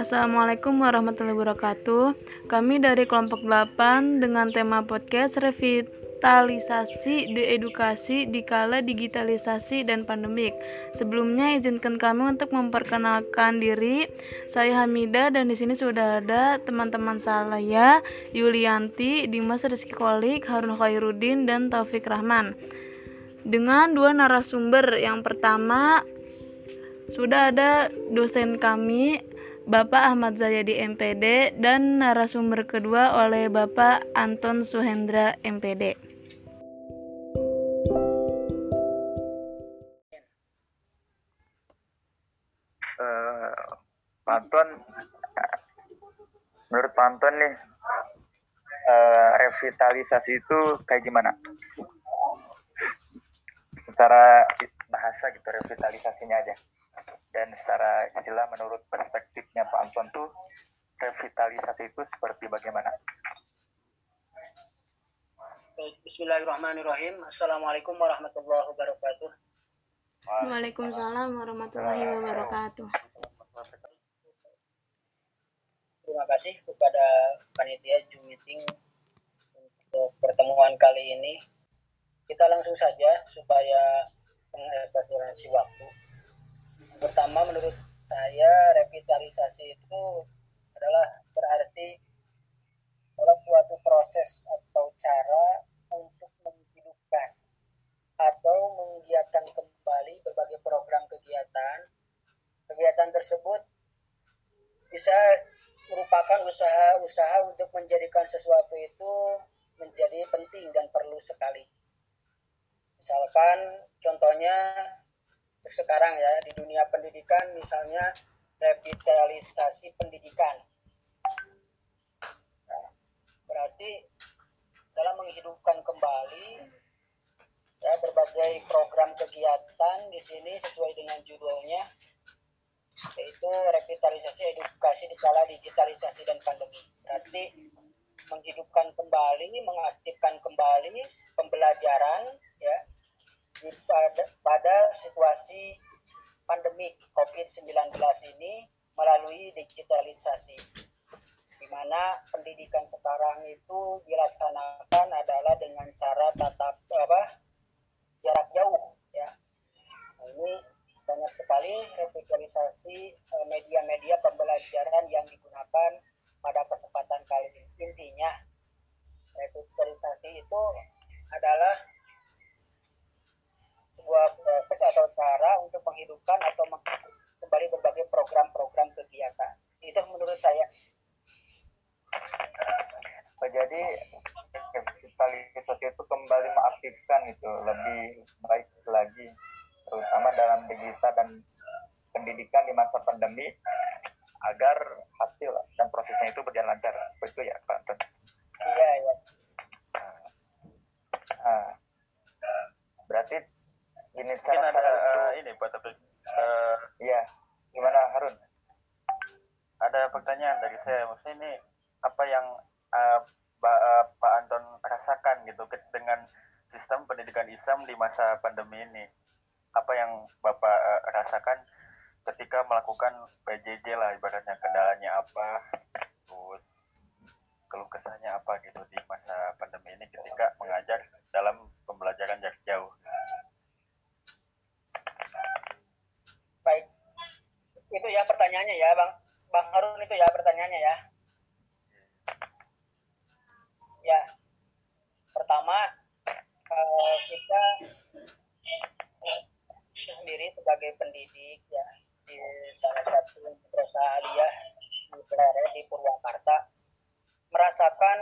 Assalamualaikum warahmatullahi wabarakatuh. Kami dari kelompok 8 dengan tema podcast revitalisasi di edukasi di kala digitalisasi dan pandemik. Sebelumnya izinkan kami untuk memperkenalkan diri. Saya Hamida dan di sini sudah ada teman-teman saya Yulianti, Dimas Rizky Kolik, Harun Khairuddin dan Taufik Rahman. Dengan dua narasumber. Yang pertama sudah ada dosen kami Bapak Ahmad Zayadi MPD dan narasumber kedua oleh Bapak Anton Suhendra MPD. Uh, eh, Anton, menurut Anton nih, uh, revitalisasi itu kayak gimana? Secara bahasa gitu, revitalisasinya aja dan secara istilah menurut perspektifnya Pak Anton tuh revitalisasi itu seperti bagaimana? Bismillahirrahmanirrahim. Assalamualaikum warahmatullahi wabarakatuh. Waalaikumsalam warahmatullahi wabarakatuh. Terima kasih kepada panitia Zoom meeting untuk pertemuan kali ini. Kita langsung saja supaya mengefisiensi waktu pertama menurut saya revitalisasi itu adalah berarti dalam suatu proses atau cara untuk menghidupkan atau menggiatkan kembali berbagai program kegiatan. Kegiatan tersebut bisa merupakan usaha-usaha untuk menjadikan sesuatu itu menjadi penting dan perlu sekali. Misalkan contohnya sekarang ya di dunia pendidikan misalnya revitalisasi pendidikan. Nah, berarti dalam menghidupkan kembali ya berbagai program kegiatan di sini sesuai dengan judulnya yaitu revitalisasi edukasi di kala digitalisasi dan pandemi. Berarti menghidupkan kembali, mengaktifkan kembali pembelajaran ya pada, pada situasi pandemi COVID-19 ini melalui digitalisasi di mana pendidikan sekarang itu dilaksanakan adalah dengan cara tatap apa jarak jauh ya. Nah, ini banyak sekali revitalisasi eh, media-media pembelajaran yang digunakan pada kesempatan kali ini. Intinya revitalisasi itu adalah sebuah proses atau cara untuk menghidupkan atau kembali berbagai program-program kegiatan. Itu menurut saya. Oh, jadi digitalisasi itu kembali mengaktifkan itu lebih baik lagi terutama dalam digital dan pendidikan di masa pandemi agar hasil dan prosesnya itu berjalan lancar betul ya Pak Anton? Iya iya. Nah, berarti ini mungkin ada uh, ini buat topik uh, iya. Gimana Harun? Ada pertanyaan dari saya. Maksudnya ini apa yang uh, uh, Pak Anton rasakan gitu dengan sistem pendidikan Islam di masa pandemi ini apa yang Bapak uh, rasakan ketika melakukan PJJ lah ibaratnya kendalanya apa terus keluh kesahnya apa gitu di masa pandemi ini ketika mengajar dalam pembelajaran jarak jauh itu ya pertanyaannya ya bang bang Harun itu ya pertanyaannya ya ya pertama uh, kita sendiri sebagai pendidik ya di salah satu madrasah aliyah di Pelere di Purwakarta merasakan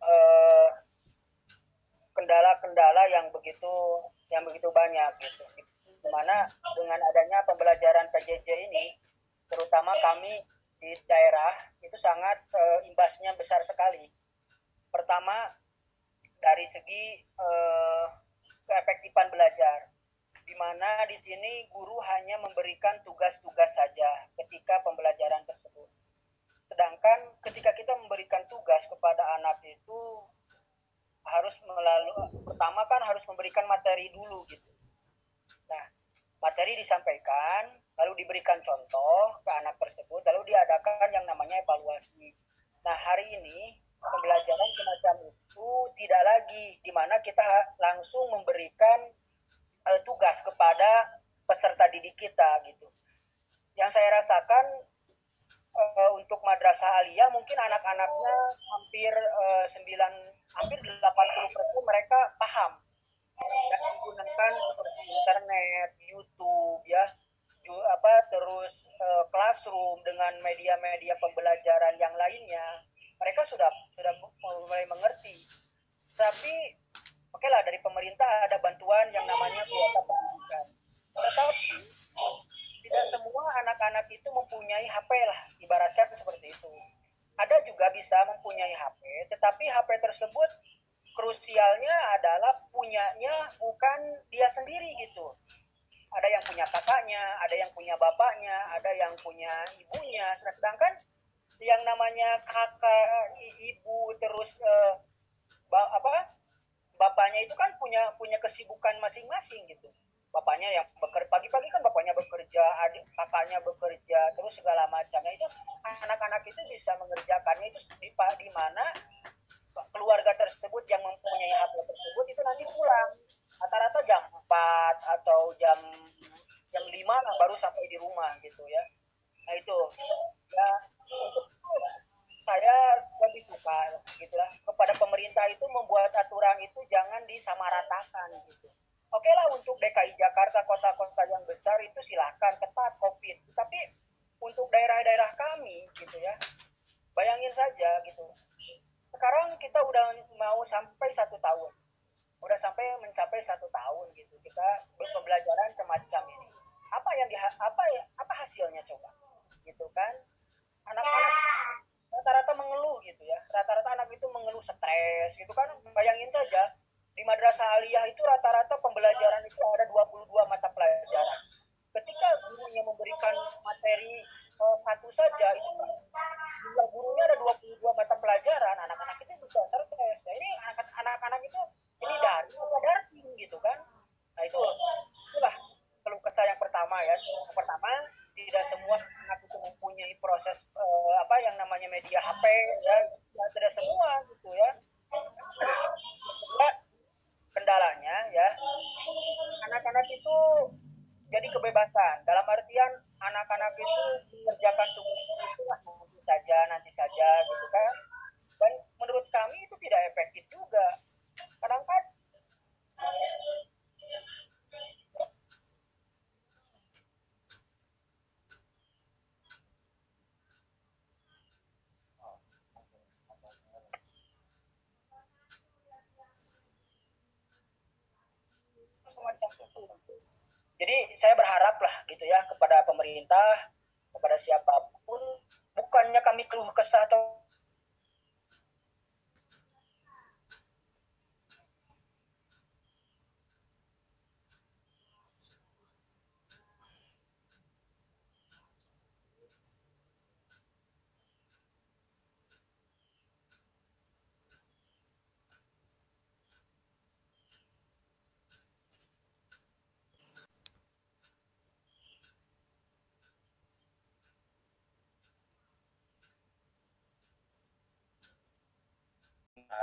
uh, kendala-kendala yang begitu yang begitu banyak gitu di mana dengan adanya pembelajaran PJJ ini terutama kami di daerah itu sangat e, imbasnya besar sekali. Pertama dari segi e, keefektifan belajar di mana di sini guru hanya memberikan tugas-tugas saja ketika pembelajaran tersebut. Sedangkan ketika kita memberikan tugas kepada anak itu harus melalui pertama kan harus memberikan materi dulu gitu. Nah, materi disampaikan, lalu diberikan contoh ke anak tersebut, lalu diadakan yang namanya evaluasi. Nah, hari ini pembelajaran semacam itu tidak lagi di mana kita langsung memberikan uh, tugas kepada peserta didik kita gitu. Yang saya rasakan uh, untuk madrasah aliyah mungkin anak-anaknya hampir uh, 9 hampir 80% mereka paham dan menggunakan internet, YouTube ya, apa terus uh, classroom dengan media-media pembelajaran yang lainnya. Mereka sudah sudah mulai mengerti. Tapi oke okay lah dari pemerintah ada bantuan yang namanya kuota pendidikan. Tetapi tidak semua anak-anak itu mempunyai HP lah, ibaratkan seperti itu. Ada juga bisa mempunyai HP, tetapi HP tersebut krusialnya adalah punyanya bukan dia sendiri gitu. Ada yang punya kakaknya, ada yang punya bapaknya, ada yang punya ibunya. Sedangkan yang namanya kakak, ibu, terus eh, apa bapaknya itu kan punya punya kesibukan masing-masing gitu. Bapaknya yang bekerja pagi-pagi kan bapaknya bekerja adik kakaknya bekerja terus segala macamnya itu anak-anak itu bisa mengerjakannya itu di, di mana keluarga tersebut yang mempunyai HP tersebut itu nanti pulang rata-rata jam 4 atau jam jam 5 lah baru sampai di rumah gitu ya. Nah itu. Ya untuk saya lebih suka gitu lah. Kepada pemerintah itu membuat aturan itu jangan disamaratakan gitu. Oke lah untuk DKI Jakarta, kota-kota yang besar itu silahkan ketat COVID. Tapi untuk daerah-daerah kami gitu ya, bayangin saja gitu. Sekarang kita udah mau sampai satu tahun, udah sampai mencapai satu tahun gitu. Kita pembelajaran semacam ini. Apa yang di, apa ya, apa hasilnya coba, gitu kan? Anak-anak rata-rata mengeluh gitu ya. Rata-rata anak itu mengeluh stres gitu kan. Bayangin saja di madrasah aliyah itu rata-rata pembelajaran itu ada 22 mata pelajaran. Ketika gurunya memberikan materi uh, satu saja itu jumlah gurunya ada 22 mata pelajaran, anak-anak itu bisa stres. Nah, ini anak-anak itu ini dari apa daring gitu kan. Nah, itu itulah keluh kesah yang pertama ya. Yang pertama, tidak semua anak itu mempunyai proses uh, apa yang namanya media HP ya, tidak semua gitu ya. Kedua, kendalanya ya anak-anak itu jadi kebebasan dalam artian anak-anak itu mengerjakan tugas itu nanti saja nanti saja gitu kan dan menurut kami itu tidak efektif juga kadang kan semacam itu. Jadi saya berharap lah gitu ya kepada pemerintah, kepada siapa pun, bukannya kami keluh kesah atau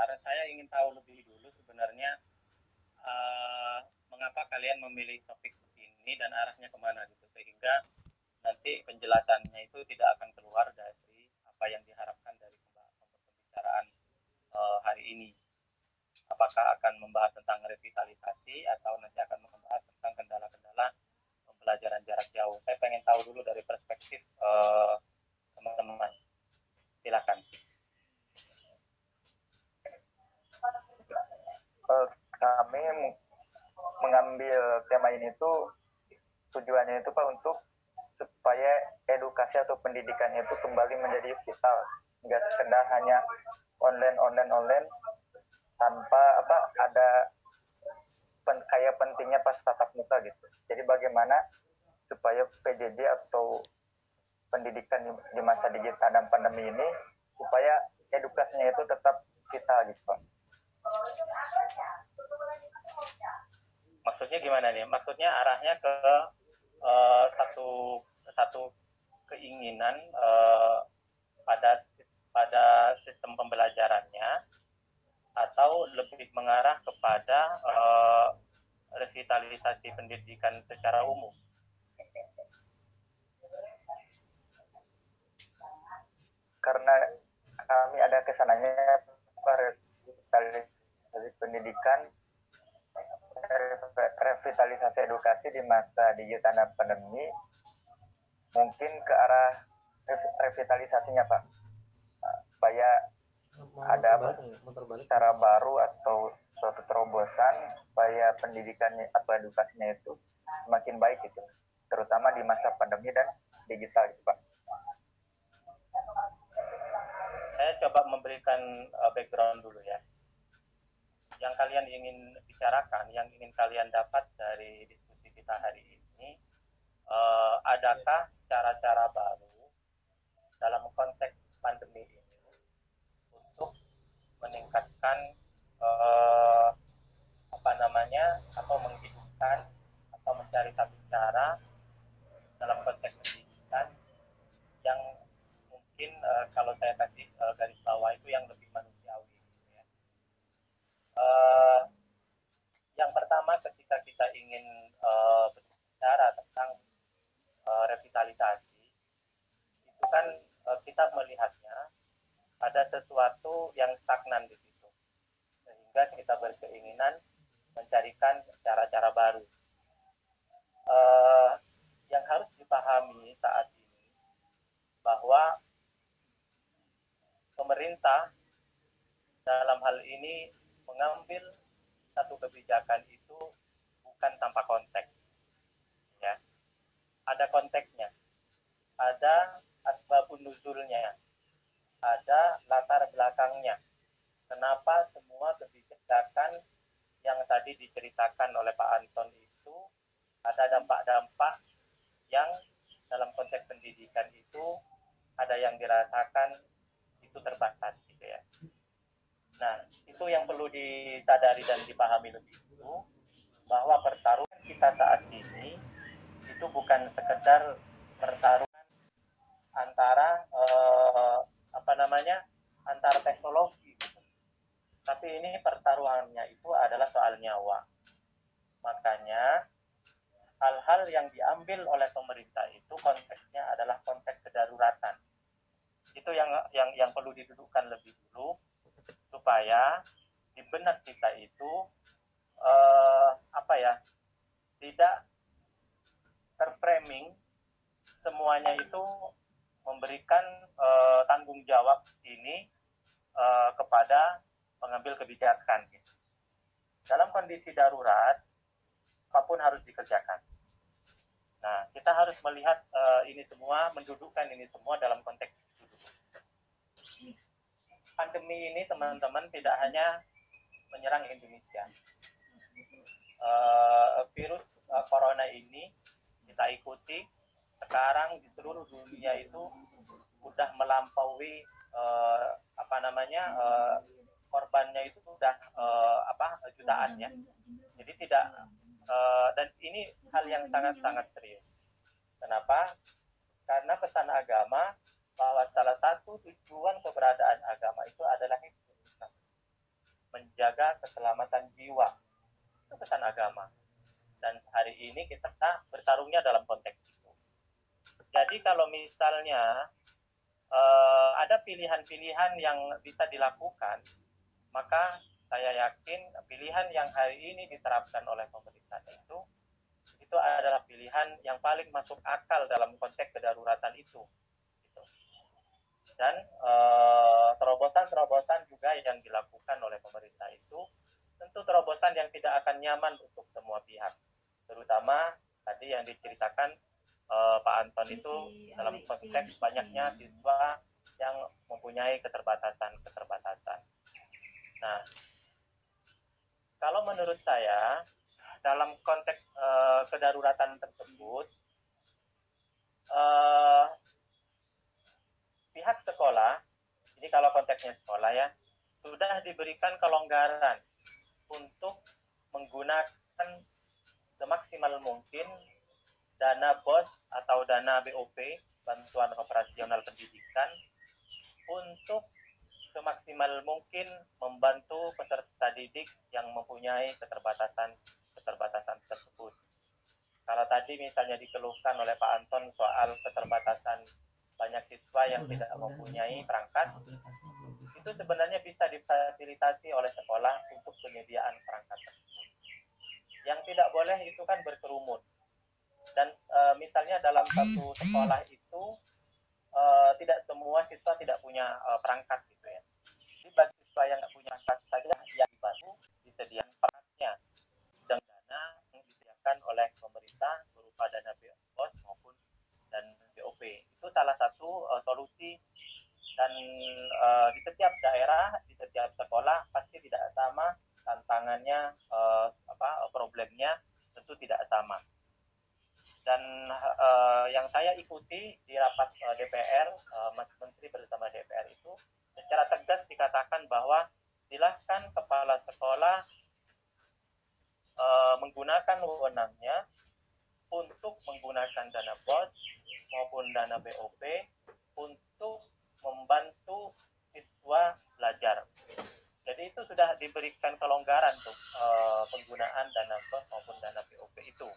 saya ingin tahu lebih dulu sebenarnya uh, mengapa kalian memilih topik ini dan arahnya ke mana gitu sehingga nanti penjelasannya itu tidak akan keluar dari apa yang diharapkan dari pembicaraan uh, hari ini. Apakah akan membahas tentang revitalisasi atau nanti akan membahas tentang kendala-kendala pembelajaran jarak jauh? Saya pengen tahu dulu dari perspektif uh, teman-teman. Silakan kami mengambil tema ini tuh tujuannya itu pak untuk supaya edukasi atau pendidikannya itu kembali menjadi vital. Nggak sekedar hanya online online online tanpa apa ada pen, kayak pentingnya pas tatap muka gitu. Jadi bagaimana supaya PJJ atau pendidikan di, di masa digital dan pandemi ini supaya edukasinya itu tetap vital gitu pak maksudnya gimana nih maksudnya arahnya ke uh, satu keinginan uh, pada pada sistem pembelajarannya atau lebih mengarah kepada uh, revitalisasi pendidikan secara umum. Karena kami ada ke sananya revitalisasi pendidikan revitalisasi edukasi di masa digital pandemi mungkin ke arah revitalisasinya Pak. Supaya ada cara baru atau suatu terobosan supaya pendidikannya atau edukasinya itu semakin baik gitu terutama di masa pandemi dan digital gitu Pak. Saya coba memberikan uh, background dulu ya yang kalian ingin bicarakan, yang ingin kalian dapat dari diskusi kita hari ini, uh, adakah cara-cara baru dalam konteks pandemi ini untuk meningkatkan uh, apa namanya atau menghidupkan atau mencari satu cara dalam konteks pendidikan yang mungkin uh, kalau saya kasih uh, garis bawah itu yang lebih manusiawi uh, yang pertama ketika kita ingin uh, berbicara tentang uh, revitalisasi itu kan uh, kita melihatnya ada sesuatu yang stagnan di situ sehingga kita berkeinginan mencarikan cara-cara baru uh, yang harus dipahami saat ini bahwa pemerintah dalam hal ini mengambil satu kebijakan itu bukan tanpa konteks. Ya. Ada konteksnya. Ada asbabun nuzulnya. Ada latar belakangnya. Kenapa semua kebijakan yang tadi diceritakan oleh Pak Anton itu ada dampak-dampak yang dalam konteks pendidikan itu ada yang dirasakan itu terbatas gitu ya. Nah, itu yang perlu disadari dan dipahami lebih dulu bahwa pertarungan kita saat ini itu bukan sekedar pertarungan antara eh, apa namanya antara teknologi, gitu. tapi ini pertaruhannya itu adalah soal nyawa. Makanya hal-hal yang diambil oleh pemerintah itu konteksnya adalah konteks kedaruratan. Itu yang yang yang perlu didudukkan lebih dulu supaya di benak kita itu uh, apa ya tidak terframing semuanya itu memberikan uh, tanggung jawab ini uh, kepada pengambil kebijakan. Dalam kondisi darurat, apa pun harus dikerjakan. Nah, kita harus melihat uh, ini semua, mendudukkan ini semua dalam konteks pandemi ini teman-teman tidak hanya menyerang Indonesia. Uh, virus uh, corona ini kita ikuti sekarang di seluruh dunia itu sudah melampaui uh, apa namanya uh, korbannya itu sudah uh, apa jutaan ya. Jadi tidak uh, dan ini hal yang sangat-sangat serius. Kenapa? Karena pesan agama bahwa salah satu tujuan keberadaan agama itu adalah menjaga keselamatan jiwa. Itu pesan agama. Dan hari ini kita bertarungnya dalam konteks. Jadi kalau misalnya uh, ada pilihan-pilihan yang bisa dilakukan, maka saya yakin pilihan yang hari ini diterapkan oleh pemerintah itu itu adalah pilihan yang paling masuk akal dalam konteks kedaruratan itu. Dan eh, terobosan-terobosan juga yang dilakukan oleh pemerintah itu tentu terobosan yang tidak akan nyaman untuk semua pihak. Terutama tadi yang diceritakan uh, Pak Anton itu dalam konteks banyaknya siswa yang mempunyai keterbatasan-keterbatasan. Nah, kalau menurut saya dalam konteks uh, kedaruratan tersebut uh, pihak sekolah, ini kalau konteksnya sekolah ya, sudah diberikan kelonggaran untuk menggunakan semaksimal mungkin dana BOS atau dana BOP, bantuan operasional pendidikan untuk semaksimal mungkin membantu peserta didik yang mempunyai keterbatasan keterbatasan tersebut. Kalau tadi misalnya dikeluhkan oleh Pak Anton soal keterbatasan banyak siswa yang tidak mempunyai perangkat, itu sebenarnya bisa difasilitasi oleh sekolah untuk penyediaan perangkat tersebut. Yang tidak boleh itu kan berkerumun. Dan e, misalnya dalam satu sekolah itu e, tidak semua siswa tidak punya e, perangkat gitu ya. Jadi bagi siswa yang tidak punya perangkat saja yang dibantu disediakan perangkatnya dan dana yang disediakan oleh pemerintah berupa dana BOS maupun dan BOP. Itu salah satu uh, solusi dan uh, di setiap daerah, di setiap sekolah pasti tidak sama tantangannya uh, apa problemnya tentu tidak sama dan uh, yang saya ikuti di rapat uh, DPR, uh, Mas Menteri bersama DPR itu secara tegas dikatakan bahwa silahkan kepala sekolah uh, menggunakan wewenangnya untuk menggunakan dana BOS maupun dana BOP untuk membantu siswa belajar. Jadi itu sudah diberikan kelonggaran untuk uh, penggunaan dana BOS maupun dana BOP itu.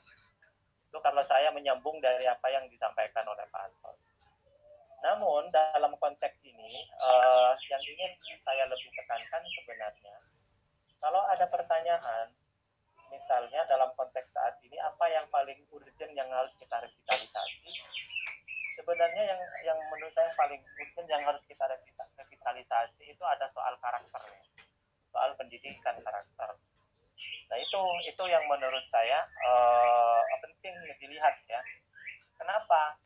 Itu kalau saya menyambung dari apa yang disampaikan oleh Pak Anton. Namun dalam konteks ini uh, yang ingin saya lebih tekankan sebenarnya kalau ada pertanyaan misalnya dalam konteks saat ini apa yang paling urgent yang harus kita revitalisasi sebenarnya yang yang menurut saya paling urgent yang harus kita revitalisasi itu ada soal karakter soal pendidikan karakter Nah itu itu yang menurut saya uh, penting dilihat ya. Kenapa?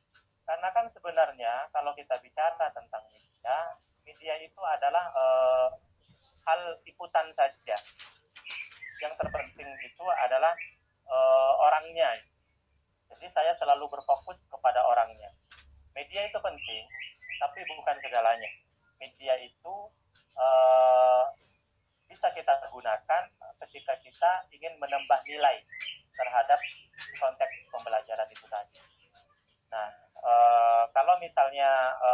Karena kan sebenarnya kalau kita bicara tentang media, media itu adalah uh, hal ikutan saja. Yang terpenting itu adalah uh, orangnya. Jadi saya selalu berfokus kepada orangnya. Media itu penting, tapi bukan segalanya. Media itu uh, bisa kita gunakan ketika kita ingin menambah nilai terhadap konteks pembelajaran itu tadi. Nah, e, kalau misalnya e,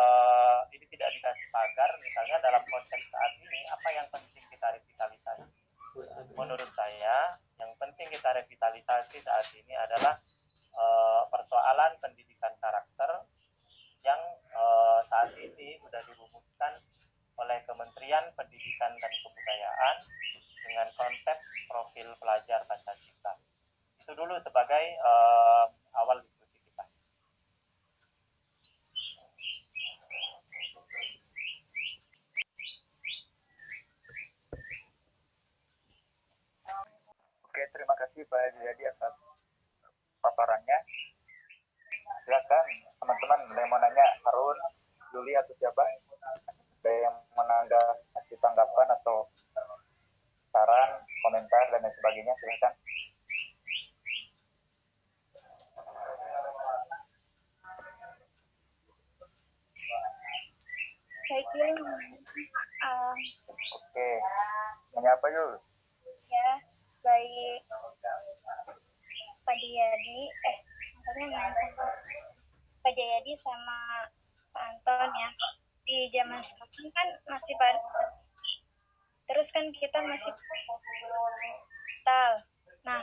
ini tidak dikasih pagar, misalnya dalam konteks saat ini, apa yang penting kita revitalisasi? Menurut saya, yang penting kita revitalisasi saat ini adalah e, persoalan pendidikan karakter yang e, saat ini sudah dirumuskan oleh Kementerian Pendidikan dan Kebudayaan dengan konsep profil pelajar Pancasila. Itu dulu sebagai uh, awal diskusi kita. Oke, terima kasih Pak Jadi atas paparannya. Silakan teman-teman yang mau nanya Harun, Juli atau siapa? ada yang menanggap kasih tanggapan atau saran, komentar dan lain sebagainya silahkan. Baik, Yul. Uh, Oke, menyapa Yul? Ya, baik. Pak Jayadi, eh, maksudnya sama Pak Jayadi sama Pak Anton ya di zaman sekarang kan masih pada terus kan kita masih digital nah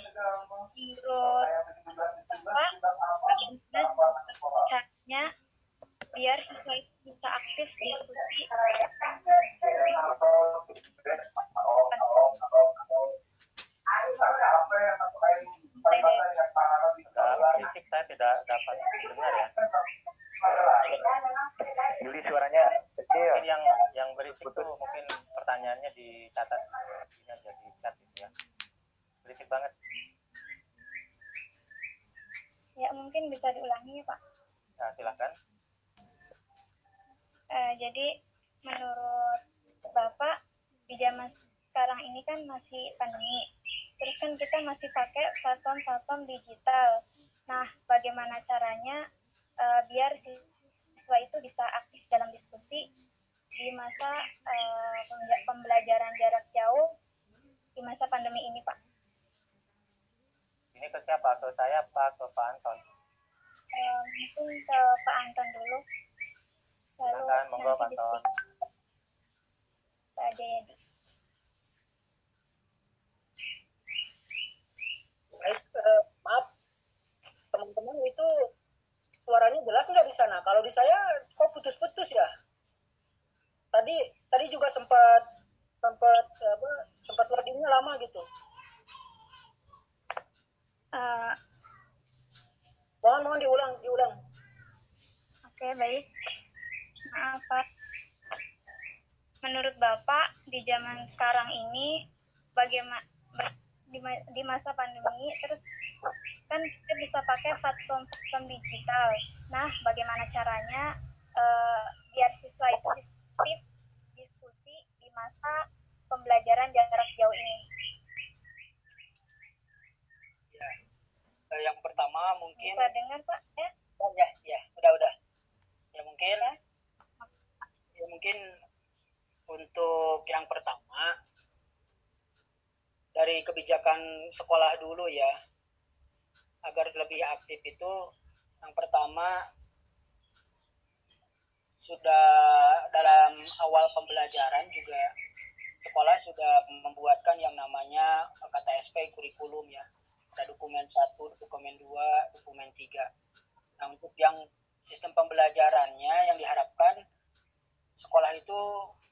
menurut bapak bagaimana caranya biar siswa itu bisa aktif diskusi Agak saya tidak dapat mendengar ya. Juli suaranya kecil. Mungkin yang yang berisik itu mungkin pertanyaannya dicatat ini aja di chat gitu ya. Berisik banget. Ya mungkin bisa diulangi ya Pak. Nah, silakan. Uh, jadi menurut Bapak di zaman sekarang ini kan masih pandemi. Terus kan kita masih pakai platform-platform digital. Nah, bagaimana caranya uh, biar siswa itu bisa aktif dalam diskusi di masa uh, pembelajaran jarak jauh di masa pandemi ini, Pak. Ini ke siapa? Ke saya apa ke Pak Anton? Uh, mungkin ke Pak Anton dulu. Monggo, Pak Anton. Pak Jayadi. Baik, eh, maaf teman-teman itu suaranya jelas nggak di sana? Kalau di saya kok putus-putus ya? Tadi tadi juga sempat sempat apa sempat loadingnya lama gitu. Eh, Mohon mohon diulang diulang. Oke, baik. Maaf, Pak. Menurut Bapak, di zaman sekarang ini, bagaimana di, di masa pandemi, terus kan kita bisa pakai platform-platform digital. Nah, bagaimana caranya eh, biar siswa itu diskusi, diskusi di masa pembelajaran jarak jauh ini? Eh, yang pertama mungkin Bisa dengar, Pak? Ya? Oh, ya ya udah udah. Ya mungkin ya mungkin untuk yang pertama dari kebijakan sekolah dulu ya agar lebih aktif itu yang pertama sudah dalam awal pembelajaran juga sekolah sudah membuatkan yang namanya KTSP kurikulum ya ada dokumen satu, dokumen dua, dokumen tiga. Nah untuk yang sistem pembelajarannya yang diharapkan sekolah itu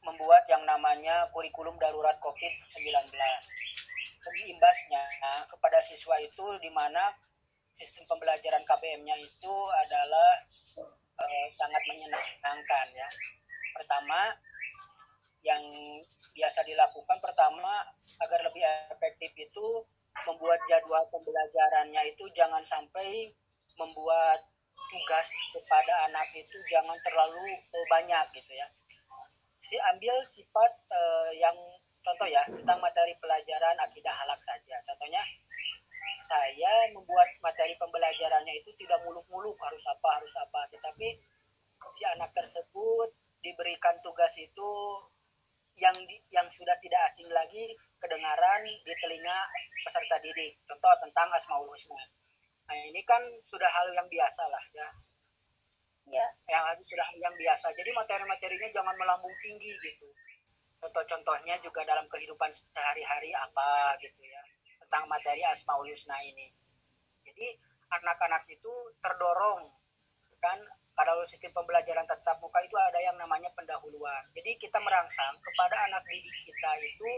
membuat yang namanya kurikulum darurat COVID-19. Jadi imbasnya kepada siswa itu di mana sistem pembelajaran KBM-nya itu adalah eh, sangat menyenangkan ya. Pertama yang biasa dilakukan pertama agar lebih efektif itu membuat jadwal pembelajarannya itu jangan sampai membuat tugas kepada anak itu jangan terlalu eh, banyak gitu ya. Si ambil sifat eh, yang contoh ya kita materi pelajaran akidah halak saja. Contohnya saya membuat materi pembelajarannya itu tidak muluk-muluk harus apa harus apa, tetapi si anak tersebut diberikan tugas itu yang di, yang sudah tidak asing lagi kedengaran di telinga peserta didik. Contoh tentang Asmaul Husna. Nah, ini kan sudah hal yang biasa lah ya. Ya. Yang sudah hal yang biasa. Jadi materi-materinya jangan melambung tinggi gitu. Contoh-contohnya juga dalam kehidupan sehari-hari apa gitu ya. Tentang materi Asmaul Husna ini. Jadi anak-anak itu terdorong kan kalau sistem pembelajaran tatap muka itu ada yang namanya pendahuluan. Jadi kita merangsang kepada anak didik kita itu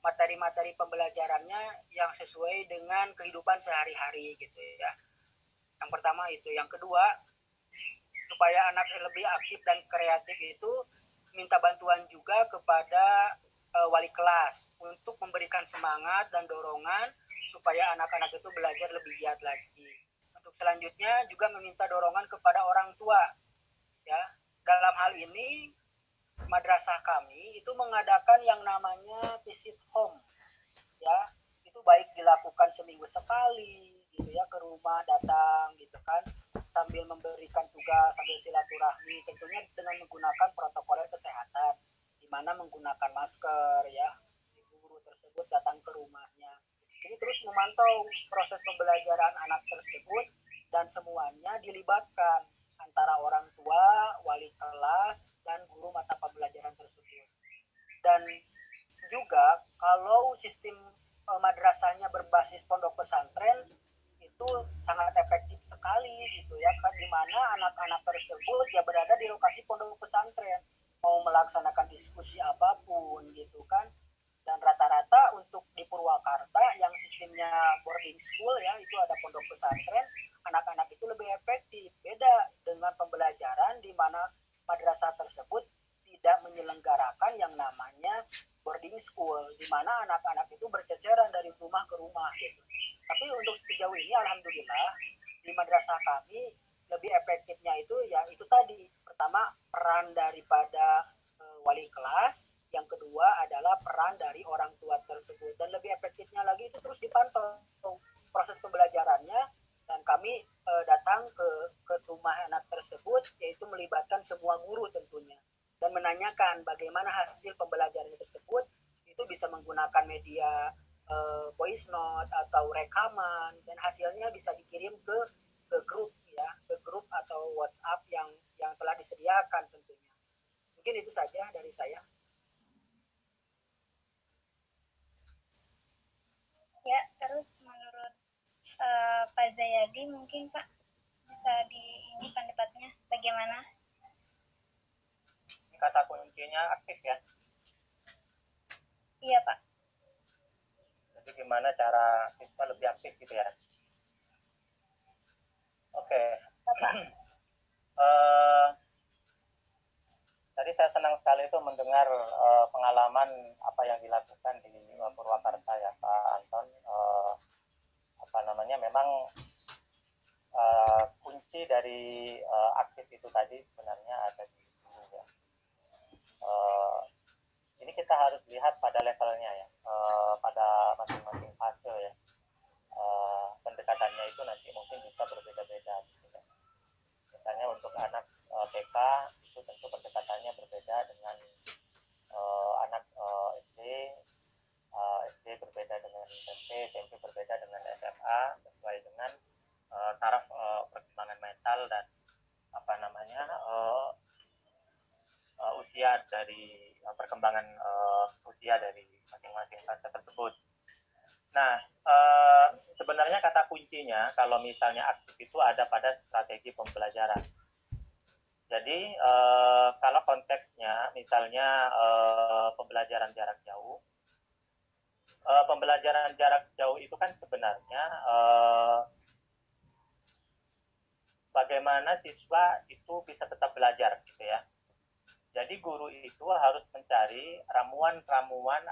materi-materi pembelajarannya yang sesuai dengan kehidupan sehari-hari gitu ya. Yang pertama itu, yang kedua supaya anak lebih aktif dan kreatif itu minta bantuan juga kepada uh, wali kelas untuk memberikan semangat dan dorongan supaya anak-anak itu belajar lebih giat lagi. Untuk selanjutnya juga meminta dorongan kepada orang tua ya. Dalam hal ini madrasah kami itu mengadakan yang namanya visit home ya. Itu baik dilakukan seminggu sekali gitu ya ke rumah datang gitu kan. Sambil memberikan tugas sambil silaturahmi tentunya dengan menggunakan protokol kesehatan mana menggunakan masker ya. Guru tersebut datang ke rumahnya. Jadi terus memantau proses pembelajaran anak tersebut dan semuanya dilibatkan antara orang tua, wali kelas, dan guru mata pembelajaran tersebut. Dan juga kalau sistem e, madrasahnya berbasis pondok pesantren itu sangat efektif sekali gitu ya kan di mana anak-anak tersebut ya berada di lokasi pondok pesantren mau melaksanakan diskusi apa pun gitu kan. Dan rata-rata untuk di Purwakarta yang sistemnya boarding school ya itu ada pondok pesantren anak-anak itu lebih efektif. Beda dengan pembelajaran di mana madrasah tersebut tidak menyelenggarakan yang namanya boarding school di mana anak-anak itu berceceran dari rumah ke rumah gitu. Tapi untuk sejauh ini alhamdulillah di madrasah kami lebih efektifnya itu ya itu tadi. Pertama peran daripada e, wali kelas. Yang kedua adalah peran dari orang tua tersebut. Dan lebih efektifnya lagi itu terus dipantau proses pembelajarannya. Dan kami e, datang ke ke rumah anak tersebut yaitu melibatkan semua guru tentunya. Dan menanyakan bagaimana hasil pembelajaran tersebut. Itu bisa menggunakan media e, voice note atau rekaman. Dan hasilnya bisa dikirim ke ke grup ya ke grup atau WhatsApp yang yang telah disediakan tentunya. Mungkin itu saja dari saya. Ya terus menurut uh, Pak Zayadi mungkin Pak bisa di ini pendapatnya bagaimana? Kata kuncinya aktif ya. Iya Pak. Jadi gimana cara siswa lebih aktif gitu ya oke okay. uh, tadi saya senang sekali itu mendengar uh, pengalaman apa yang dilakukan di Purwakarta ya Pak Anton. Uh, apa namanya memang uh, kunci dari uh, aktif itu tadi sebenarnya ada di guru ya. Uh, ini kita harus lihat pada levelnya ya, uh, pada masing-masing fase ya. Uh, pendekatannya itu nanti mungkin bisa berbeda-beda. Misalnya untuk anak uh, TK itu tentu pendekatannya berbeda dengan uh, anak uh, SD uh, SD berbeda dengan SMP SMP berbeda dengan SMA sesuai dengan uh, taraf uh, perkembangan mental dan apa namanya uh, uh, usia dari uh, perkembangan uh, usia dari masing-masing fase tersebut. Nah, uh, sebenarnya kata kuncinya kalau misalnya aktif itu ada pada strategi pembelajaran. Jadi uh, kalau konteksnya misalnya uh, pembelajaran jarak jauh, uh, pembelajaran jarak jauh itu kan sebenarnya uh, bagaimana siswa itu bisa tetap belajar gitu ya. Jadi guru itu harus mencari ramuan-ramuan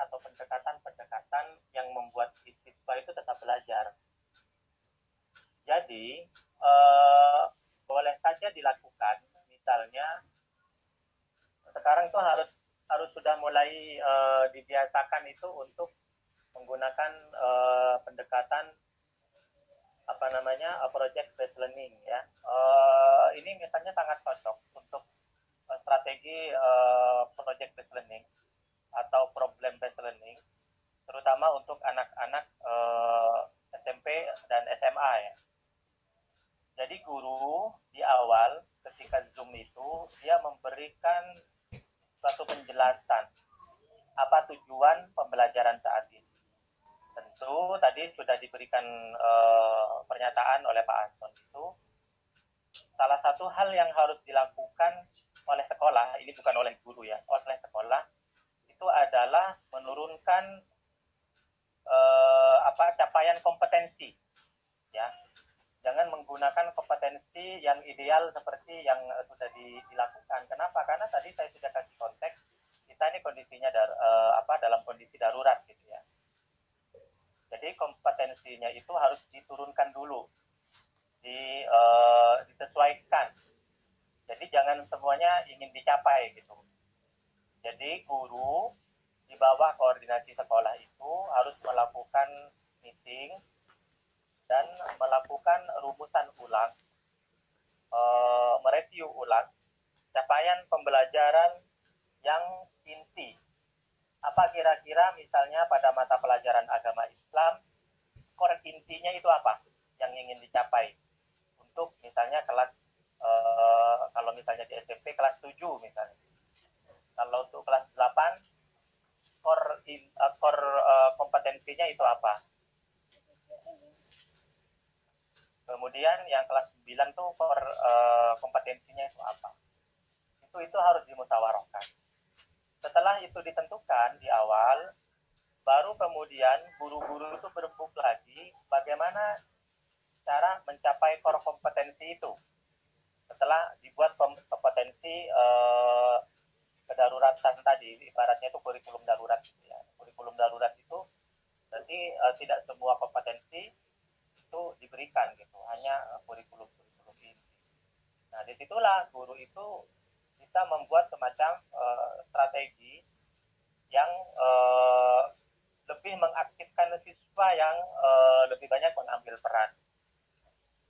yang uh, lebih banyak mengambil peran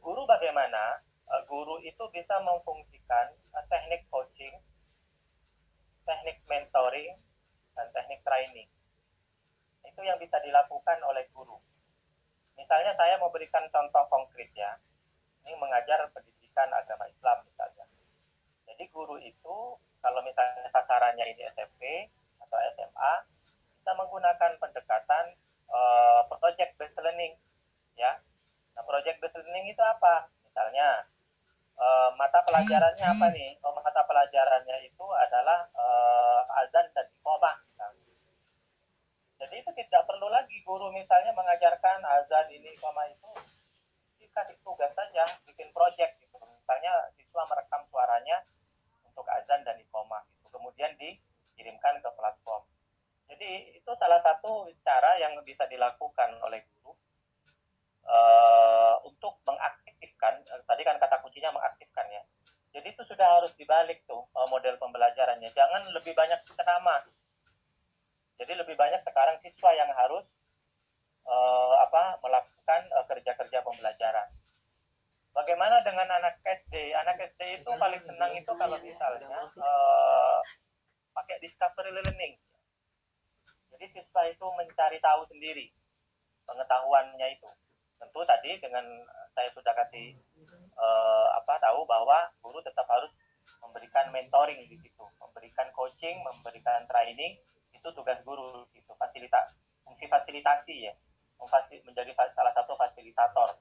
guru bagaimana uh, guru itu bisa memfungsikan uh, teknik coaching teknik mentoring dan teknik training itu yang bisa dilakukan oleh guru Misalnya saya mau berikan contoh konkret ya. Ini mengajar pendidikan agama Islam misalnya. Jadi guru itu kalau misalnya sasaran ini SMP atau SMA kita menggunakan pendekatan uh, project based learning ya. Nah project based learning itu apa? Misalnya uh, mata pelajarannya apa nih? Oh, mata pelajarannya itu adalah uh, azan dan iqamah jadi itu tidak perlu lagi guru misalnya mengajarkan azan ini iqamah itu. Dikasih tugas saja bikin project gitu. Misalnya siswa merekam suaranya untuk azan dan iqamah itu kemudian dikirimkan ke platform jadi itu salah satu cara yang bisa dilakukan oleh guru uh, untuk mengaktifkan tadi kan kata kuncinya mengaktifkan ya jadi itu sudah harus dibalik tuh uh, model pembelajarannya jangan lebih banyak ceramah jadi lebih banyak sekarang siswa yang harus uh, apa melakukan kerja-kerja uh, pembelajaran Bagaimana dengan anak SD? Anak SD itu paling senang itu kalau misalnya uh, pakai discovery learning. Jadi siswa itu mencari tahu sendiri pengetahuannya itu. Tentu tadi dengan saya sudah kasih uh, apa tahu bahwa guru tetap harus memberikan mentoring di situ, memberikan coaching, memberikan training itu tugas guru itu fasilitas fungsi fasilitasi ya menjadi salah satu fasilitator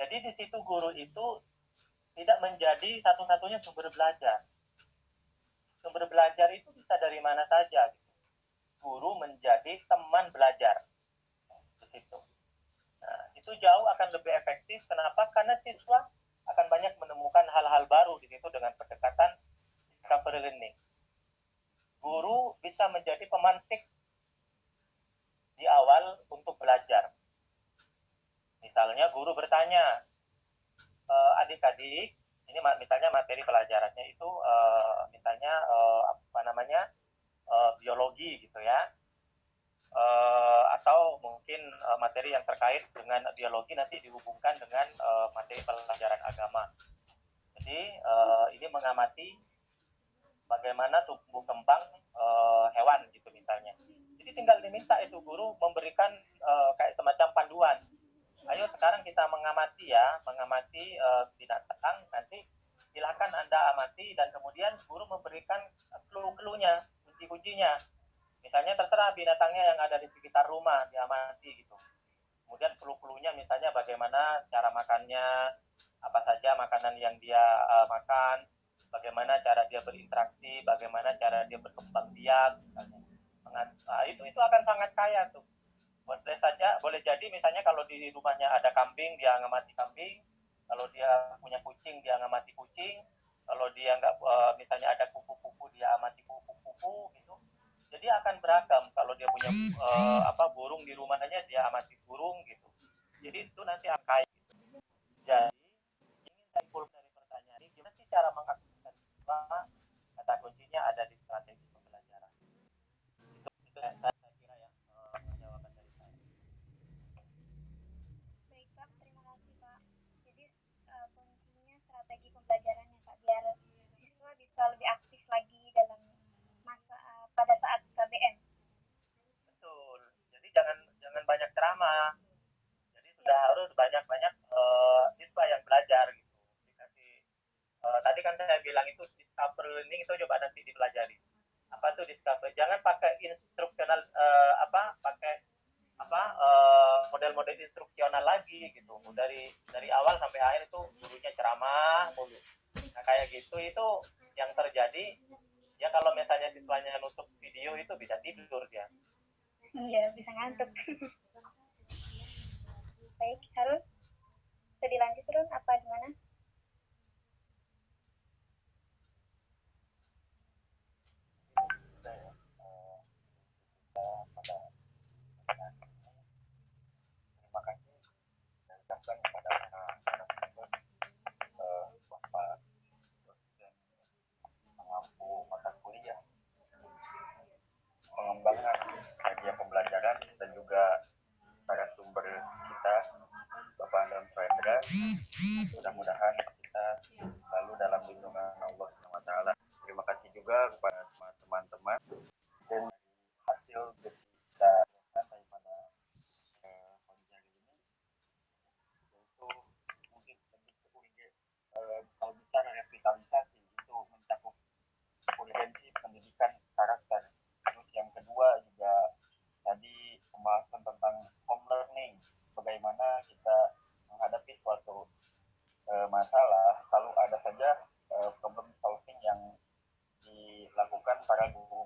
jadi di situ guru itu tidak menjadi satu-satunya sumber belajar. Sumber belajar itu bisa dari mana saja. Guru menjadi teman belajar. Di situ. Nah, itu jauh akan lebih efektif. Kenapa? Karena siswa akan banyak menemukan hal-hal baru di situ dengan pendekatan discovery learning. Guru bisa menjadi pemantik di awal untuk belajar Misalnya guru bertanya, e, adik-adik, ini misalnya materi pelajarannya itu e, misalnya e, apa namanya e, biologi gitu ya, e, atau mungkin e, materi yang terkait dengan biologi nanti dihubungkan dengan e, materi pelajaran agama. Jadi e, ini mengamati bagaimana tumbuh kembang e, hewan gitu misalnya. Jadi tinggal diminta itu guru memberikan e, kayak semacam panduan ayo sekarang kita mengamati ya, mengamati uh, binatang, nanti silakan Anda amati dan kemudian guru memberikan clue-cluenya, kunci-kuncinya. Misalnya terserah binatangnya yang ada di sekitar rumah diamati gitu. Kemudian clue-cluenya misalnya bagaimana cara makannya, apa saja makanan yang dia uh, makan, bagaimana cara dia berinteraksi, bagaimana cara dia berkembang biak. Nah, itu itu akan sangat kaya tuh boleh saja boleh jadi misalnya kalau di rumahnya ada kambing dia ngamati kambing. Kalau dia punya kucing dia ngamati kucing. Kalau dia nggak uh, misalnya ada kupu-kupu dia amati kupu-kupu gitu. Jadi akan beragam. Kalau dia punya uh, apa burung di rumahnya dia amati burung gitu. Jadi itu nanti akan kaya gitu. jadi ingin saya dari pertanyaan ini gimana sih cara mengaktifkan siswa kata kuncinya ada di strategi pembelajaran itu itu saya pembelajarannya Kak biar siswa bisa lebih aktif lagi dalam masa uh, pada saat KBM. Betul. Jadi jangan jangan banyak ceramah. Jadi sudah ya. harus banyak-banyak uh, siswa yang belajar gitu. Dikasih uh, tadi kan saya bilang itu discover learning itu coba nanti dipelajari. Apa tuh discover? Jangan pakai instruksional uh, apa pakai apa model-model uh, instruksional lagi gitu. Dari dari awal sampai akhir itu gurunya ceramah mulu. Nah kayak gitu itu yang terjadi. Ya kalau misalnya siswanya nutup video itu bisa tidur dia. Iya bisa ngantuk. Baik Harun. Bisa dilanjut turun apa gimana mudah-mudahan kita selalu dalam lindungan Allah SWT. Terima kasih juga kepada semua teman-teman dan hasil kita daripada eh, kondisi ini itu mungkin lebih ke eh, kalau bicara revitalisasi itu mencakup urgensi pendidikan bermasalah selalu ada saja uh, problem solving yang dilakukan para guru-guru